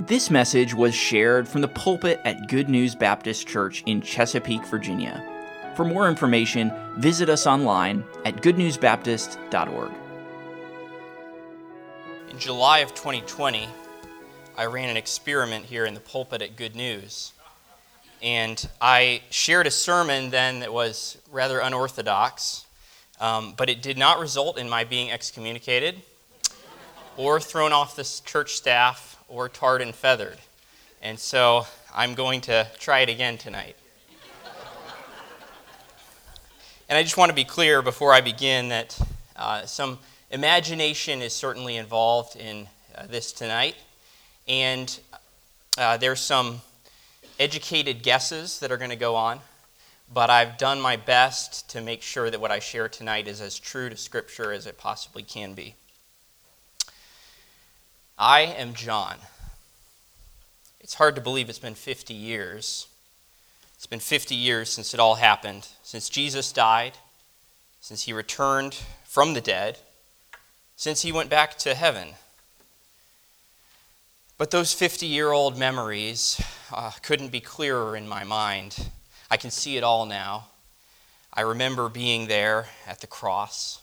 This message was shared from the pulpit at Good News Baptist Church in Chesapeake, Virginia. For more information, visit us online at goodnewsbaptist.org. In July of 2020, I ran an experiment here in the pulpit at Good News. And I shared a sermon then that was rather unorthodox, um, but it did not result in my being excommunicated or thrown off the church staff or tarred and feathered. And so I'm going to try it again tonight. and I just want to be clear before I begin that uh, some imagination is certainly involved in uh, this tonight. And uh, there's some educated guesses that are going to go on, but I've done my best to make sure that what I share tonight is as true to Scripture as it possibly can be. I am John. It's hard to believe it's been 50 years. It's been 50 years since it all happened, since Jesus died, since he returned from the dead, since he went back to heaven. But those 50 year old memories uh, couldn't be clearer in my mind. I can see it all now. I remember being there at the cross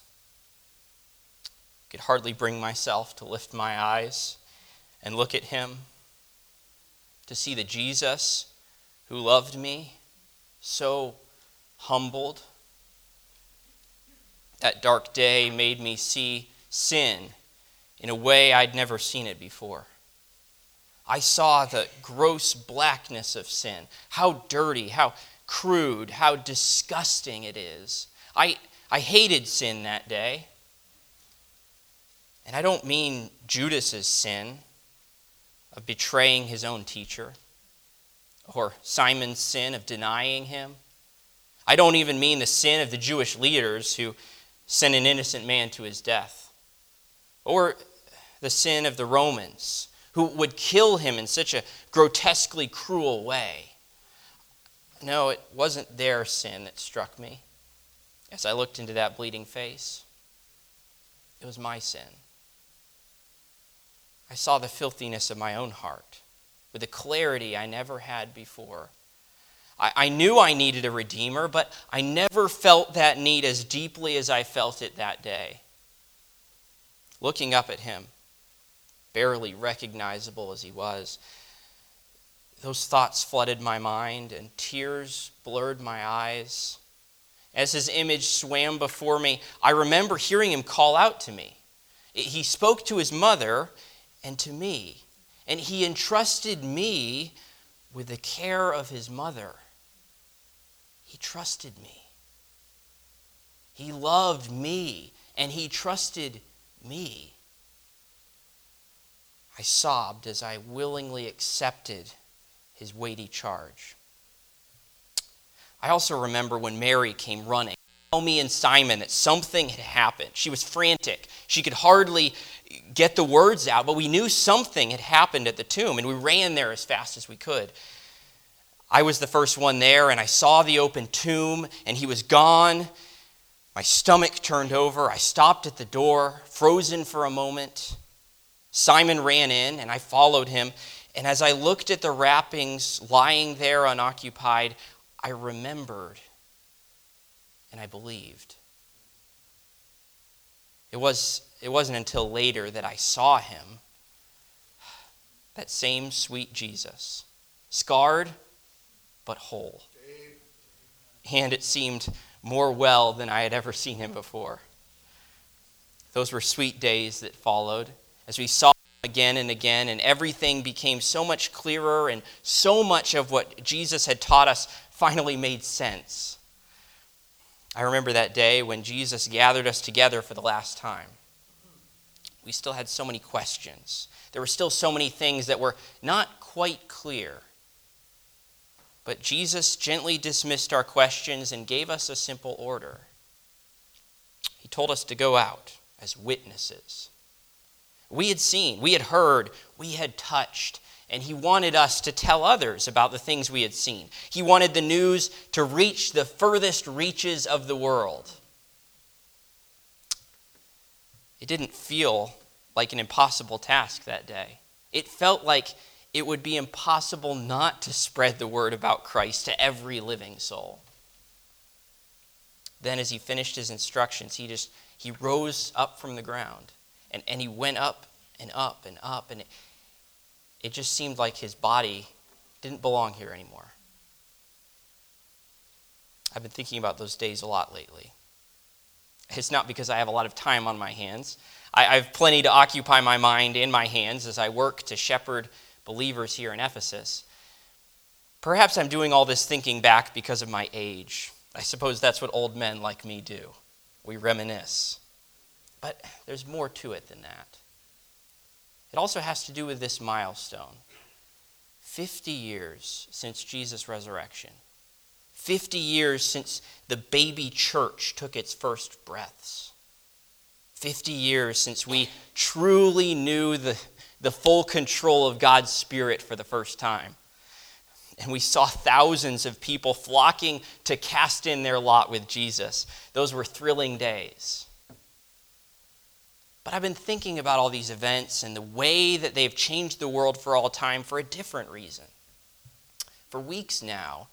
could hardly bring myself to lift my eyes and look at him, to see the Jesus who loved me, so humbled. That dark day made me see sin in a way I'd never seen it before. I saw the gross blackness of sin, how dirty, how crude, how disgusting it is. I, I hated sin that day. And I don't mean Judas's sin of betraying his own teacher or Simon's sin of denying him. I don't even mean the sin of the Jewish leaders who sent an innocent man to his death or the sin of the Romans who would kill him in such a grotesquely cruel way. No, it wasn't their sin that struck me as I looked into that bleeding face. It was my sin. I saw the filthiness of my own heart with a clarity I never had before. I, I, knew I needed a Redeemer, but I never felt that need as deeply as I felt it that day. Looking up at him, barely recognizable as he was, those thoughts flooded my mind and tears blurred my eyes. As his image swam before me, I remember hearing him call out to me. He spoke to his mother and to me. And he entrusted me with the care of his mother. He trusted me. He loved me, and he trusted me. I sobbed as I willingly accepted his weighty charge. I also remember when Mary came running me and Simon that something had happened. She was frantic. She could hardly get the words out, but we knew something had happened at the tomb, and we ran there as fast as we could. I was the first one there, and I saw the open tomb, and he was gone. My stomach turned over. I stopped at the door, frozen for a moment. Simon ran in, and I followed him. And as I looked at the wrappings lying there unoccupied, I remembered and I believed. It, was, it wasn't until later that I saw him, that same sweet Jesus, scarred but whole. And it seemed more well than I had ever seen him before. Those were sweet days that followed as we saw again and again, and everything became so much clearer, and so much of what Jesus had taught us finally made sense. I remember that day when Jesus gathered us together for the last time. We still had so many questions. There were still so many things that were not quite clear. But Jesus gently dismissed our questions and gave us a simple order. He told us to go out as witnesses. We had seen, we had heard, we had touched, and he wanted us to tell others about the things we had seen. He wanted the news to reach the furthest reaches of the world. It didn't feel like an impossible task that day. It felt like it would be impossible not to spread the word about Christ to every living soul. Then, as he finished his instructions, he just he rose up from the ground and, and he went up and up and up, and it, it just seemed like his body didn't belong here anymore. I've been thinking about those days a lot lately. It's not because I have a lot of time on my hands. I, I have plenty to occupy my mind and my hands as I work to shepherd believers here in Ephesus. Perhaps I'm doing all this thinking back because of my age. I suppose that's what old men like me do. We reminisce. But there's more to it than that. It also has to do with this milestone 50 years since Jesus' resurrection, 50 years since the baby church took its first breaths, 50 years since we truly knew the, the full control of God's Spirit for the first time. And we saw thousands of people flocking to cast in their lot with Jesus. Those were thrilling days. But I've been thinking about all these events and the way that they've changed the world for all time for a different reason. For weeks now,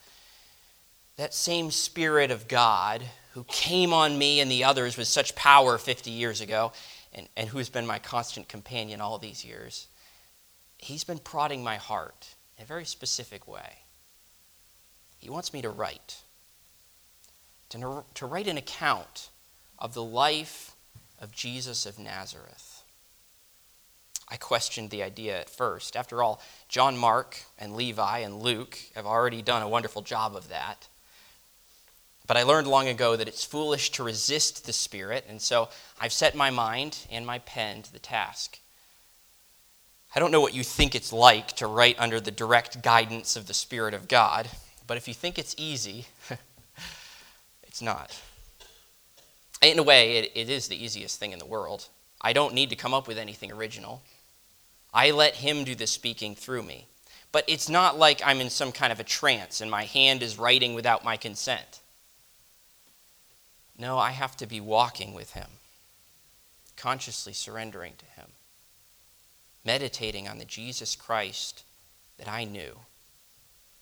that same Spirit of God who came on me and the others with such power 50 years ago, and, and who has been my constant companion all these years, he's been prodding my heart in a very specific way. He wants me to write, to, to write an account of the life of Jesus of Nazareth. I questioned the idea at first. After all, John Mark and Levi and Luke have already done a wonderful job of that. But I learned long ago that it's foolish to resist the Spirit, and so I've set my mind and my pen to the task. I don't know what you think it's like to write under the direct guidance of the Spirit of God, but if you think it's easy, it's not. In a way, it, it is the easiest thing in the world. I don't need to come up with anything original. I let Him do the speaking through me. But it's not like I'm in some kind of a trance and my hand is writing without my consent. No, I have to be walking with Him, consciously surrendering to Him, meditating on the Jesus Christ that I knew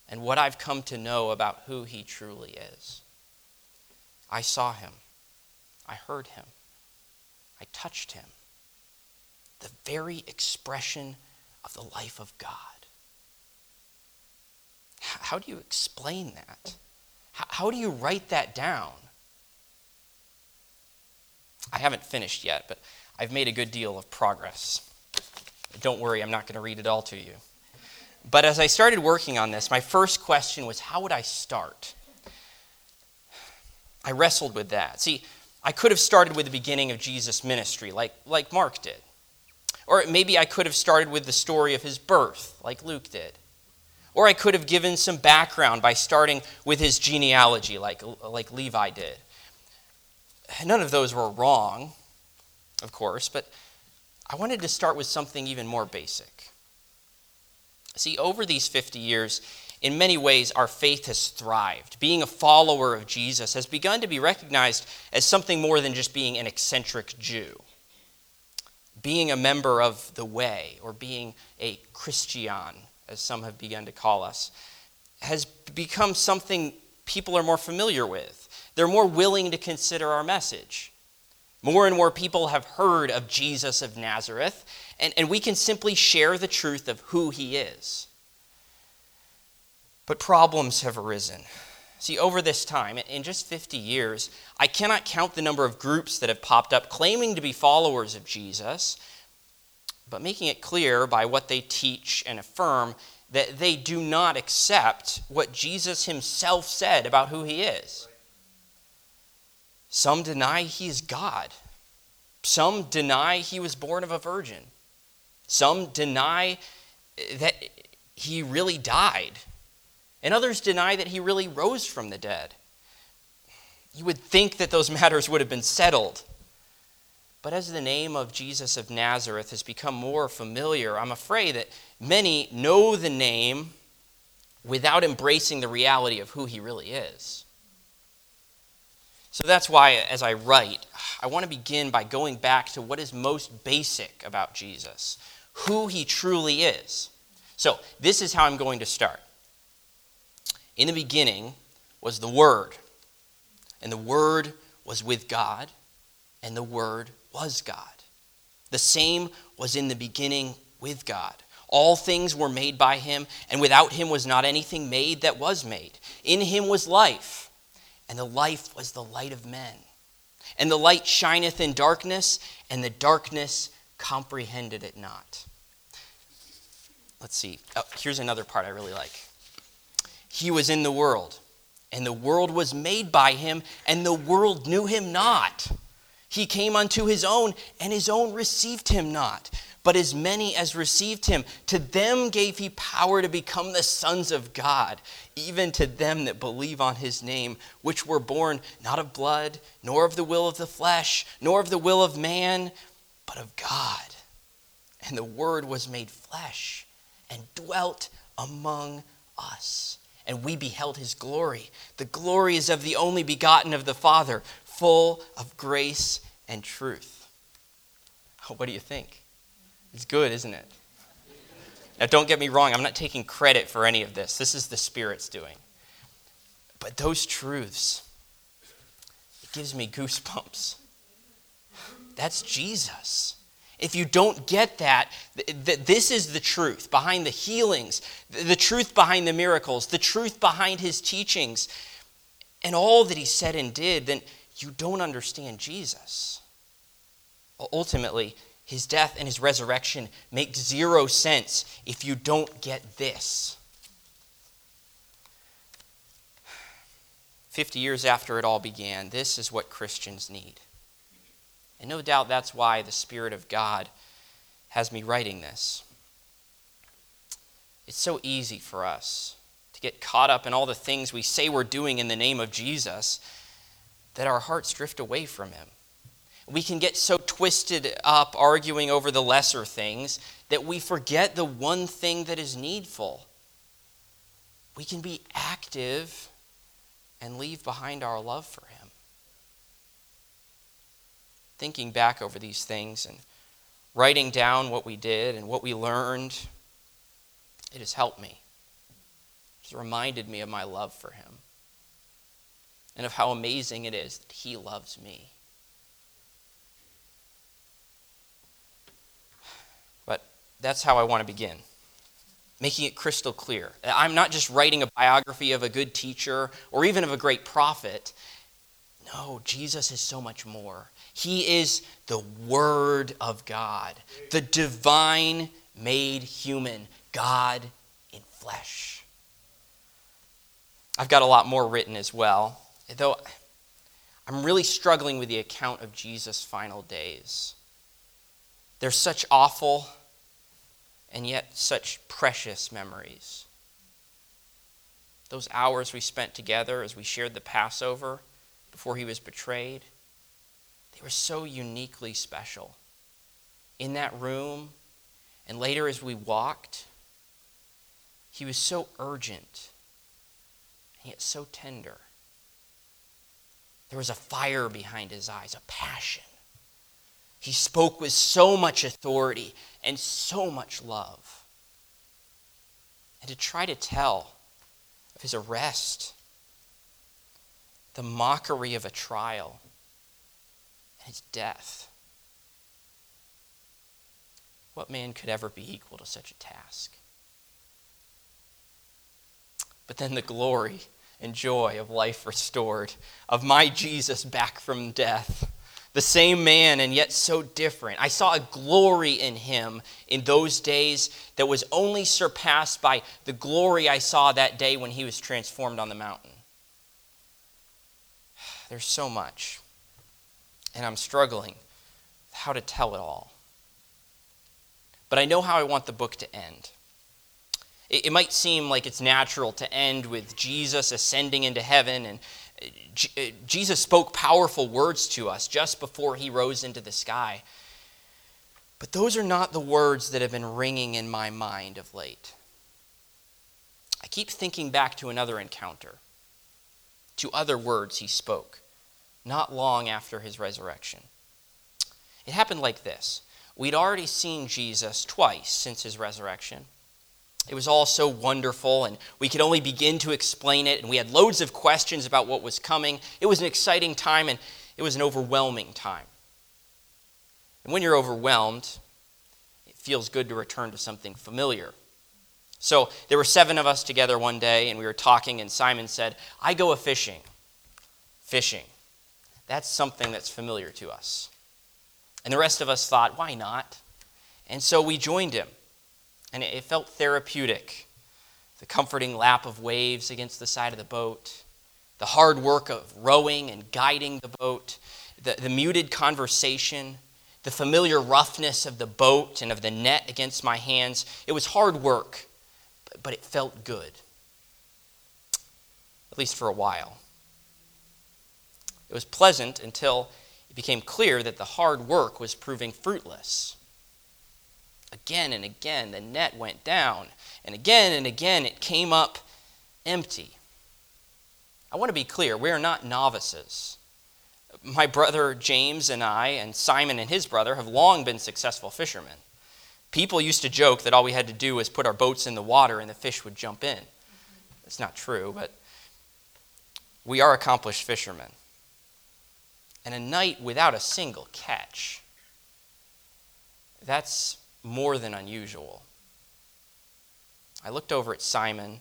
and what I've come to know about who He truly is. I saw Him. I heard him. I touched him. The very expression of the life of God. How do you explain that? How do you write that down? I haven't finished yet, but I've made a good deal of progress. Don't worry, I'm not going to read it all to you. But as I started working on this, my first question was how would I start? I wrestled with that. See, I could have started with the beginning of Jesus' ministry, like, like Mark did. Or maybe I could have started with the story of his birth, like Luke did. Or I could have given some background by starting with his genealogy, like, like Levi did. None of those were wrong, of course, but I wanted to start with something even more basic. See, over these 50 years, in many ways, our faith has thrived. Being a follower of Jesus has begun to be recognized as something more than just being an eccentric Jew. Being a member of the way, or being a Christian, as some have begun to call us, has become something people are more familiar with. They're more willing to consider our message. More and more people have heard of Jesus of Nazareth, and, and we can simply share the truth of who he is. But problems have arisen. See, over this time, in just 50 years, I cannot count the number of groups that have popped up claiming to be followers of Jesus, but making it clear by what they teach and affirm that they do not accept what Jesus himself said about who he is. Some deny he is God. Some deny he was born of a virgin. Some deny that he really died and others deny that he really rose from the dead. You would think that those matters would have been settled. But as the name of Jesus of Nazareth has become more familiar, I'm afraid that many know the name without embracing the reality of who he really is. So that's why, as I write, I want to begin by going back to what is most basic about Jesus, who he truly is. So, this is how I'm going to start. In the beginning was the Word, and the Word was with God, and the Word was God. The same was in the beginning with God. All things were made by him, and without him was not anything made that was made. In him was life, and the life was the light of men. And the light shineth in darkness, and the darkness comprehended it not. Let's see. Oh, here's another part I really like. He was in the world, and the world was made by him, and the world knew him not. He came unto his own, and his own received him not. But as many as received him, to them gave he power to become the sons of God, even to them that believe on his name, which were born not of blood, nor of the will of the flesh, nor of the will of man, but of God. And the Word was made flesh and dwelt among us. And we beheld his glory. The glory is of the only begotten of the Father, full of grace and truth. What do you think? It's good, isn't it? Now, don't get me wrong, I'm not taking credit for any of this. This is the Spirit's doing. But those truths, it gives me goosebumps. That's Jesus. If you don't get that, that this is the truth behind the healings, the truth behind the miracles, the truth behind his teachings, and all that he said and did, then you don't understand Jesus. Ultimately, his death and his resurrection make zero sense if you don't get this. 50 years after it all began, this is what Christians need. And no doubt that's why the Spirit of God has me writing this. It's so easy for us to get caught up in all the things we say we're doing in the name of Jesus that our hearts drift away from Him we can get so twisted up arguing over the lesser things that we forget the one thing that is needful. We can be active and leave behind our love for Him. Thinking back over these things and writing down what we did and what we learned, it has helped me. It's reminded me of my love for Him and of how amazing it is that He loves me. But that's how I want to begin. Making it crystal clear. I'm not just writing a biography of a good teacher or even of a great prophet. No, Jesus is so much more. He is the Word of God, the divine made human, God in flesh. I've got a lot more written as well, though I'm really struggling with the account of Jesus' final days. They're such awful and yet such precious memories. Those hours we spent together as we shared the Passover before he was betrayed, they were so uniquely special. In that room, and later as we walked, he was so urgent and yet so tender. There was a fire behind his eyes, a passion. He spoke with so much authority and so much love. And to try to tell of his arrest, the mockery of a trial, and his death. What man could ever be equal to such a task? But then the glory and joy of life restored, of my Jesus back from death the same man and yet so different. I saw a glory in him in those days that was only surpassed by the glory I saw that day when he was transformed on the mountain. There's so much, and I'm struggling how to tell it all. But I know how I want the book to end. It, might seem like it's natural to end with Jesus ascending into heaven and uh, Jesus spoke powerful words to us just before he rose into the sky. But those are not the words that have been ringing in my mind of late. I keep thinking back to another encounter, to other words he spoke, not long after his resurrection. It happened like this We'd already seen Jesus twice since his resurrection. It was all so wonderful, and we could only begin to explain it, and we had loads of questions about what was coming. It was an exciting time, and it was an overwhelming time. And when you're overwhelmed, it feels good to return to something familiar. So there were seven of us together one day, and we were talking, and Simon said, I go a fishing. Fishing. That's something that's familiar to us. And the rest of us thought, why not? And so we joined him, and it felt therapeutic. The comforting lap of waves against the side of the boat, the hard work of rowing and guiding the boat, the, the muted conversation, the familiar roughness of the boat and of the net against my hands. It was hard work, but it felt good, at least for a while. It was pleasant until it became clear that the hard work was proving fruitless. Again and again, the net went down, and again and again, it came up empty. I want to be clear we are not novices. My brother James and I, and Simon and his brother, have long been successful fishermen. People used to joke that all we had to do was put our boats in the water and the fish would jump in. It's not true, but we are accomplished fishermen and a night without a single catch. That's more than unusual. I looked over at Simon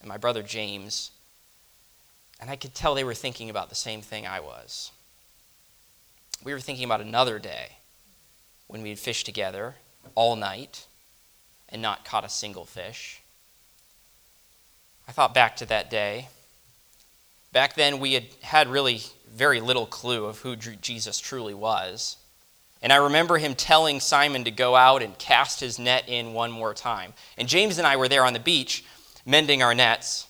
and my brother James, and I could tell they were thinking about the same thing I was. We were thinking about another day when we'd fished together all night and not caught a single fish. I thought back to that day. Back then, we had had really very little clue of who Jesus truly was. And I remember him telling Simon to go out and cast his net in one more time. And James and I were there on the beach mending our nets,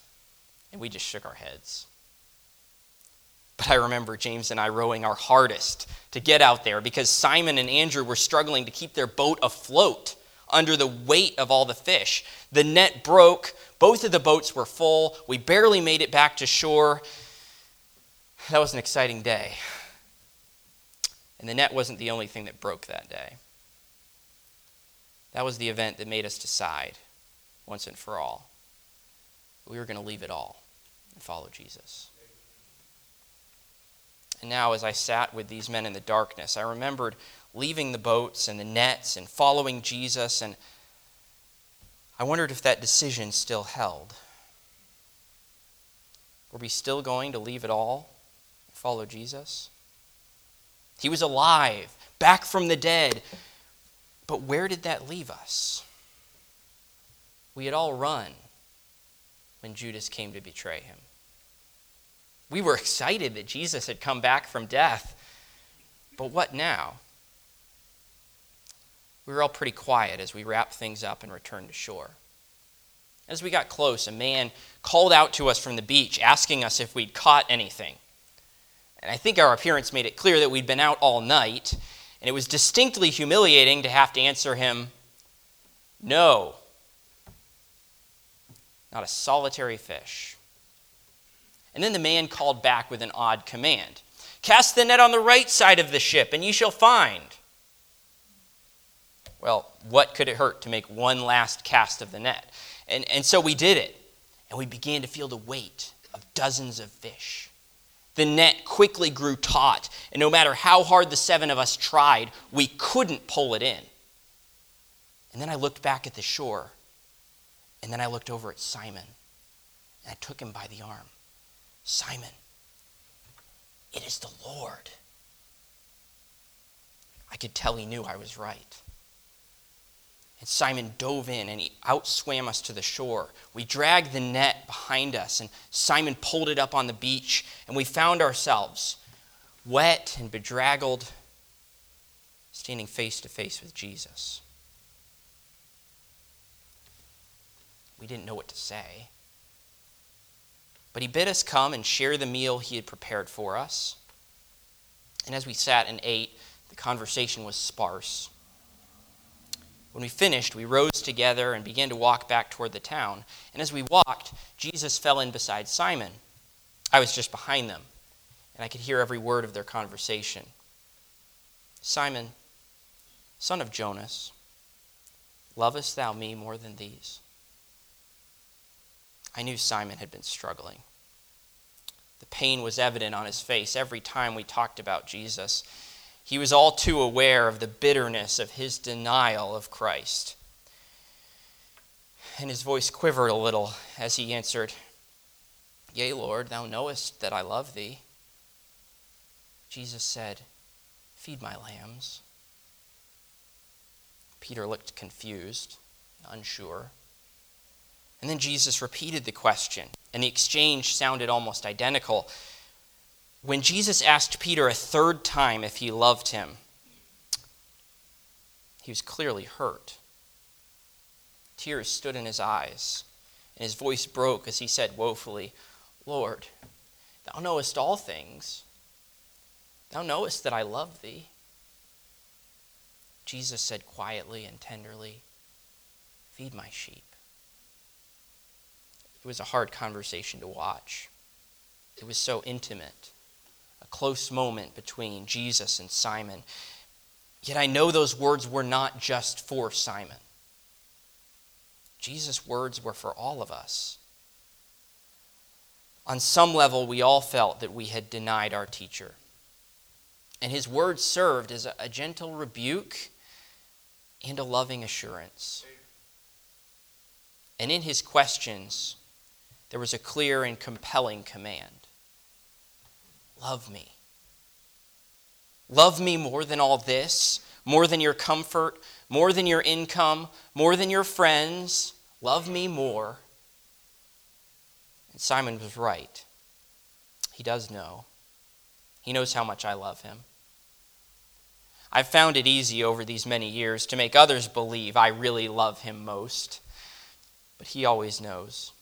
and we just shook our heads. But I remember James and I rowing our hardest to get out there because Simon and Andrew were struggling to keep their boat afloat under the weight of all the fish. The net broke, both of the boats were full, we barely made it back to shore, that was an exciting day. And the net wasn't the only thing that broke that day. That was the event that made us decide, once and for all, we were going to leave it all and follow Jesus. And now, as I sat with these men in the darkness, I remembered leaving the boats and the nets and following Jesus, and I wondered if that decision still held. Were we still going to leave it all and follow Jesus? He was alive, back from the dead. But where did that leave us? We had all run when Judas came to betray him. We were excited that Jesus had come back from death. But what now? We were all pretty quiet as we wrapped things up and returned to shore. As we got close, a man called out to us from the beach, asking us if we'd caught anything. And I think our appearance made it clear that we'd been out all night, and it was distinctly humiliating to have to answer him, No. Not a solitary fish. And then the man called back with an odd command Cast the net on the right side of the ship, and ye shall find. Well, what could it hurt to make one last cast of the net? And, and so we did it, and we began to feel the weight of dozens of fish the net quickly grew taut, and no matter how hard the seven of us tried, we couldn't pull it in. And then I looked back at the shore, and then I looked over at Simon, and I took him by the arm. Simon, it is the Lord. I could tell he knew I was right. And Simon dove in and he outswam us to the shore. We dragged the net behind us, and Simon pulled it up on the beach, and we found ourselves wet and bedraggled, standing face to face with Jesus. We didn't know what to say. But he bid us come and share the meal he had prepared for us. And as we sat and ate, the conversation was sparse. When we finished, we rose together and began to walk back toward the town. And as we walked, Jesus fell in beside Simon. I was just behind them, and I could hear every word of their conversation. Simon, son of Jonas, lovest thou me more than these? I knew Simon had been struggling. The pain was evident on his face every time we talked about Jesus. He was all too aware of the bitterness of his denial of Christ. And his voice quivered a little as he answered, Yea, Lord, thou knowest that I love thee. Jesus said, Feed my lambs. Peter looked confused, unsure. And then Jesus repeated the question, and the exchange sounded almost identical. When Jesus asked Peter a third time if he loved him, he was clearly hurt. Tears stood in his eyes, and his voice broke as he said woefully, Lord, thou knowest all things. Thou knowest that I love thee. Jesus said quietly and tenderly, Feed my sheep. It was a hard conversation to watch. It was so intimate, a close moment between Jesus and Simon. Yet I know those words were not just for Simon. Jesus' words were for all of us. On some level, we all felt that we had denied our teacher. And his words served as a gentle rebuke and a loving assurance. And in his questions, there was a clear and compelling command Love me. Love me more than all this, more than your comfort, more than your income, more than your friends. Love me more. And Simon was right. He does know. He knows how much I love him. I've found it easy over these many years to make others believe I really love him most, but he always knows.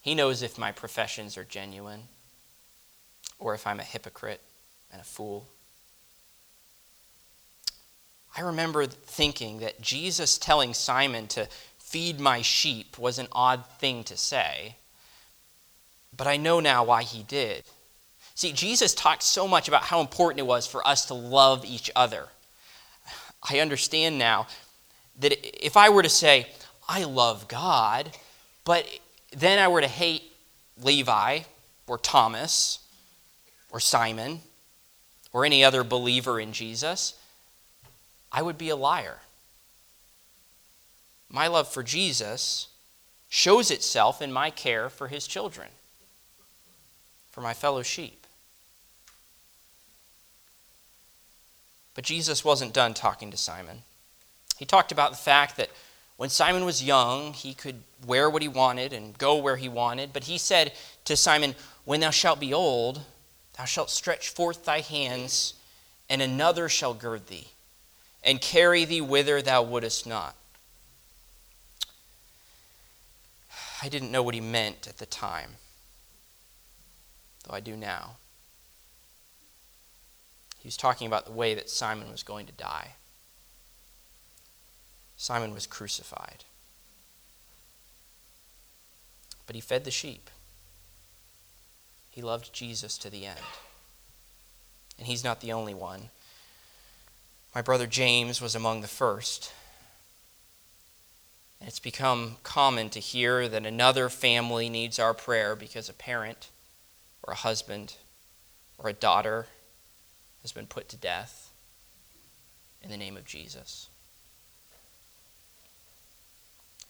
He knows if my professions are genuine or if I'm a hypocrite and a fool. I remember thinking that Jesus telling Simon to feed my sheep was an odd thing to say, but I know now why he did. See, Jesus talked so much about how important it was for us to love each other. I understand now that if I were to say, I love God, but then I were to hate Levi or Thomas or Simon or any other believer in Jesus, I would be a liar. My love for Jesus shows itself in my care for his children, for my fellow sheep. But Jesus wasn't done talking to Simon. He talked about the fact that when Simon was young, he could wear what he wanted and go where he wanted. But he said to Simon, When thou shalt be old, thou shalt stretch forth thy hands, and another shall gird thee, and carry thee whither thou wouldest not. I didn't know what he meant at the time, though I do now. He was talking about the way that Simon was going to die. Simon was crucified. But he fed the sheep. He loved Jesus to the end. And he's not the only one. My brother James was among the first. And it's become common to hear that another family needs our prayer because a parent or a husband or a daughter has been put to death in the name of Jesus.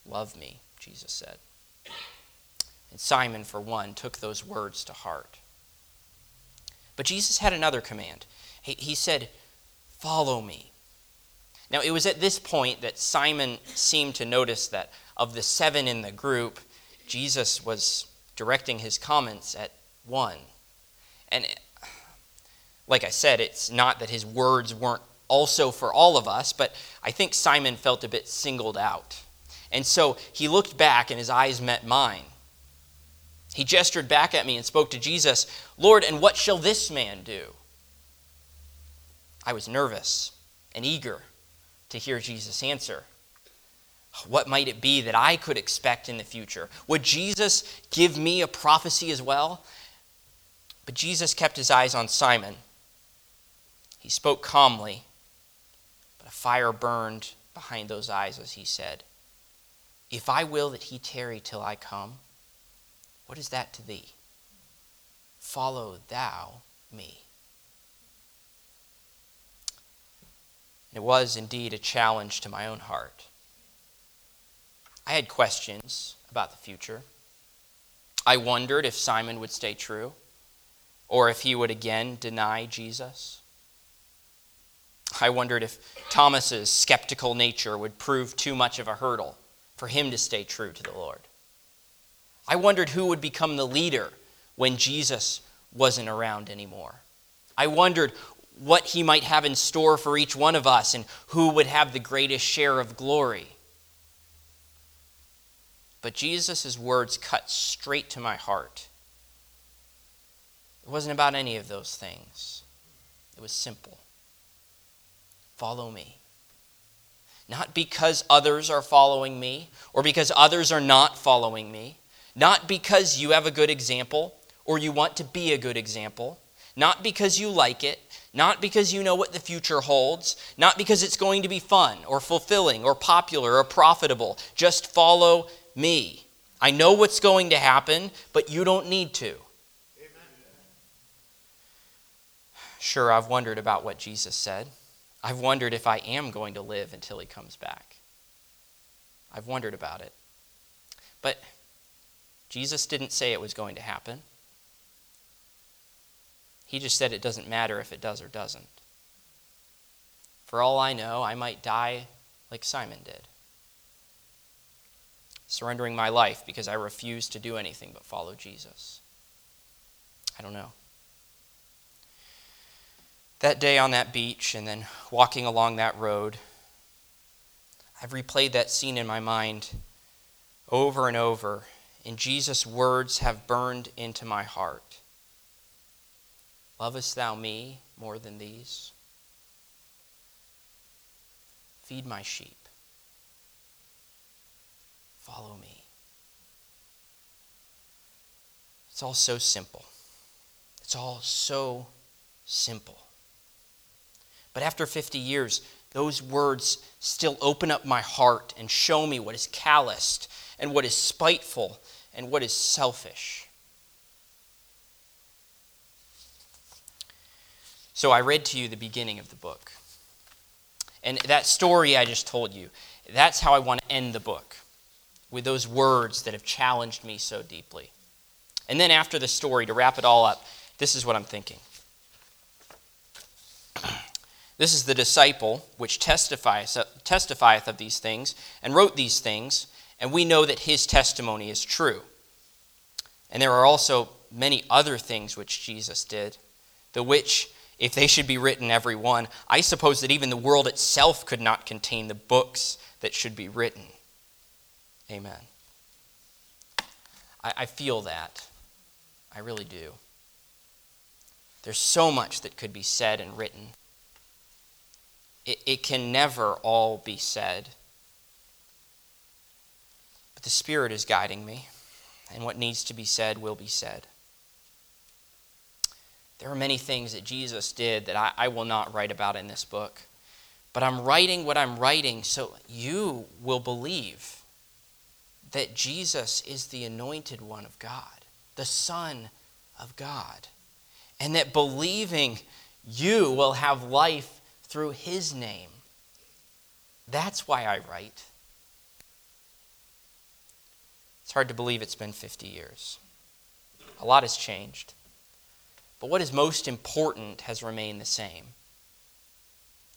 Love me, Jesus said. And Simon, for one, took those words to heart. But Jesus had another command. He, he said, Follow me. Now, it was at this point that Simon seemed to notice that of the seven in the group, Jesus was directing his comments at one. And like I said, it's not that his words weren't also for all of us, but I think Simon felt a bit singled out. And so he looked back and his eyes met mine. He gestured back at me and spoke to Jesus, Lord, and what shall this man do? I was nervous and eager to hear Jesus answer. What might it be that I could expect in the future? Would Jesus give me a prophecy as well? But Jesus kept his eyes on Simon. He spoke calmly, but a fire burned behind those eyes as he said, If I will that he tarry till I come, what is that to thee? Follow thou me. It was indeed a challenge to my own heart. I had questions about the future. I wondered if Simon would stay true or if he would again deny Jesus. I wondered if Thomas's skeptical nature would prove too much of a hurdle for him to stay true to the Lord. I wondered who would become the leader when Jesus wasn't around anymore. I wondered what he might have in store for each one of us and who would have the greatest share of glory. But Jesus' words cut straight to my heart. It wasn't about any of those things, it was simple. Follow me. Not because others are following me or because others are not following me. Not because you have a good example or you want to be a good example. Not because you like it. Not because you know what the future holds. Not because it's going to be fun or fulfilling or popular or profitable. Just follow me. I know what's going to happen, but you don't need to. Amen. Sure, I've wondered about what Jesus said. I've wondered if I am going to live until he comes back. I've wondered about it. But Jesus didn't say it was going to happen. He just said it doesn't matter if it does or doesn't. For all I know, I might die like Simon did surrendering my life because I refuse to do anything but follow Jesus? I don't know. That day on that beach and then walking along that road, I've replayed that scene in my mind over and over, and Jesus' words have burned into my heart. Lovest thou me more than these? Feed my sheep. Follow me. It's all so simple. It's all so simple. But after 50 years, those words still open up my heart and show me what is calloused and what is spiteful and what is selfish. So I read to you the beginning of the book. And that story I just told you, that's how I want to end the book with those words that have challenged me so deeply. And then after the story, to wrap it all up, this is what I'm thinking. This is the disciple which testifies, testifieth of these things and wrote these things, and we know that his testimony is true. And there are also many other things which Jesus did, the which, if they should be written every one, I suppose that even the world itself could not contain the books that should be written. Amen. I, I feel that. I really do. There's so much that could be said and written. It, it can never all be said. But the Spirit is guiding me, and what needs to be said will be said. There are many things that Jesus did that I, I will not write about in this book. But I'm writing what I'm writing so you will believe that Jesus is the anointed one of God, the Son of God, and that believing you will have life through his name. That's why I write. It's hard to believe it's been 50 years. A lot has changed. But what is most important has remained the same.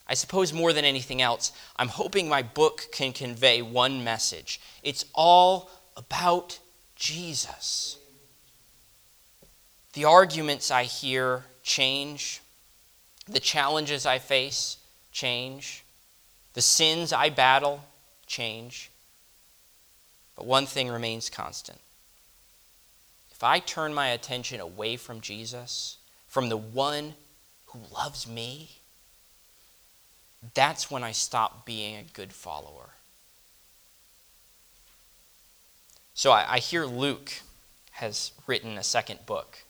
I suppose more than anything else, I'm hoping my book can convey one message. It's all about Jesus. The arguments I hear change, the challenges I face change, the sins I battle change. But one thing remains constant. If I turn my attention away from Jesus, from the one who loves me, that's when I stop being a good follower. So I, I hear Luke has written a second book.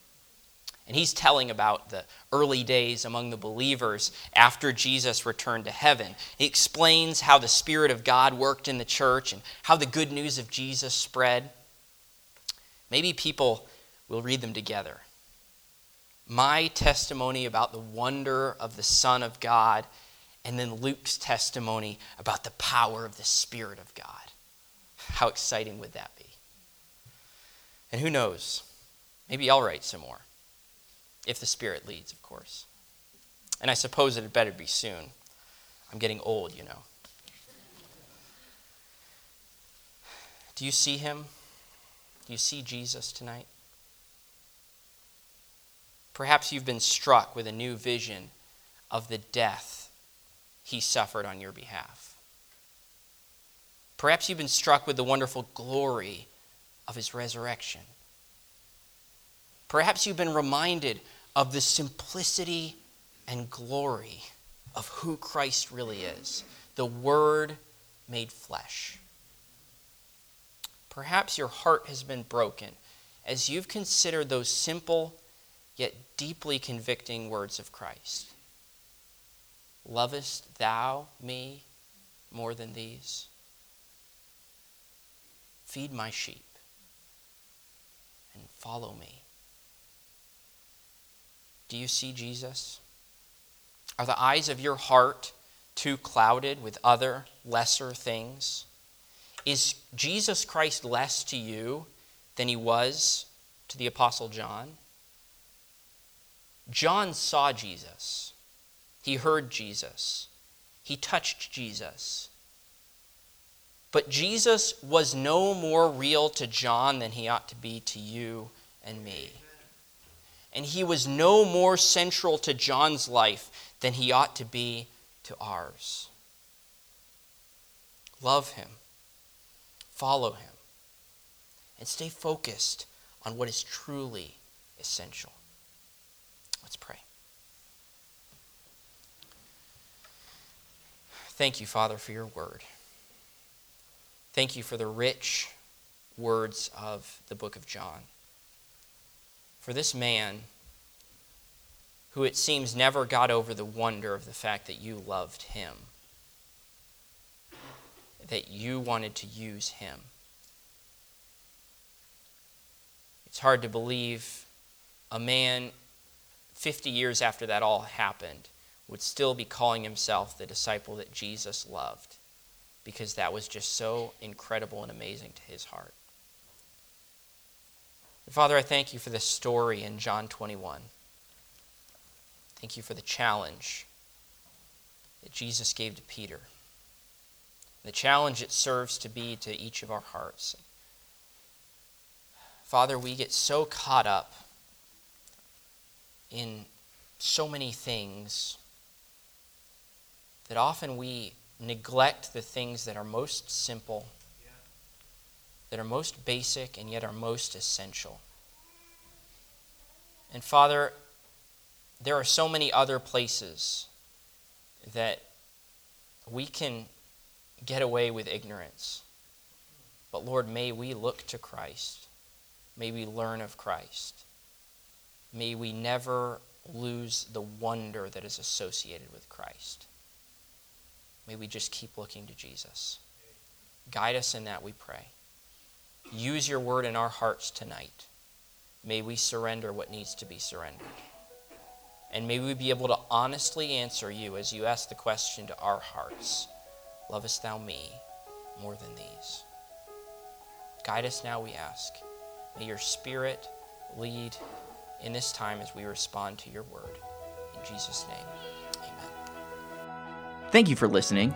And he's telling about the early days among the believers after Jesus returned to heaven. He explains how the Spirit of God worked in the church and how the good news of Jesus spread. Maybe people will read them together. My testimony about the wonder of the Son of God, and then Luke's testimony about the power of the Spirit of God. How exciting would that be? And who knows? Maybe I'll write some more. If the Spirit leads, of course. And I suppose it had better be soon. I'm getting old, you know. Do you see him? Do you see Jesus tonight? Perhaps you've been struck with a new vision of the death he suffered on your behalf. Perhaps you've been struck with the wonderful glory of his resurrection. Perhaps you've been reminded of the simplicity and glory of who Christ really is the Word made flesh. Perhaps your heart has been broken as you've considered those simple yet deeply convicting words of Christ. Lovest thou me more than these? Feed my sheep and follow me. Do you see Jesus? Are the eyes of your heart too clouded with other lesser things? Is Jesus Christ less to you than he was to the Apostle John? John saw Jesus. He heard Jesus. He touched Jesus. But Jesus was no more real to John than he ought to be to you and me and he was no more central to John's life than he ought to be to ours. Love him, follow him, and stay focused on what is truly essential. Let's pray. Thank you, Father, for your word. Thank you for the rich words of the book of John for this man who it seems never got over the wonder of the fact that you loved him, that you wanted to use him. It's hard to believe a man 50 years after that all happened would still be calling himself the disciple that Jesus loved because that was just so incredible and amazing to his heart. Father, I thank you for this story in John 21. Thank you for the challenge that Jesus gave to Peter. The challenge it serves to be to each of our hearts. Father, we get so caught up in so many things that often we neglect the things that are most simple that are most basic and yet are most essential. And Father, there are so many other places that we can get away with ignorance. But Lord, may we look to Christ. May we learn of Christ. May we never lose the wonder that is associated with Christ. May we just keep looking to Jesus. Guide us in that, we pray. Use your word in our hearts tonight. May we surrender what needs to be surrendered. And may we be able to honestly answer you as you ask the question to our hearts Lovest thou me more than these? Guide us now, we ask. May your spirit lead in this time as we respond to your word. In Jesus' name, amen. Thank you for listening.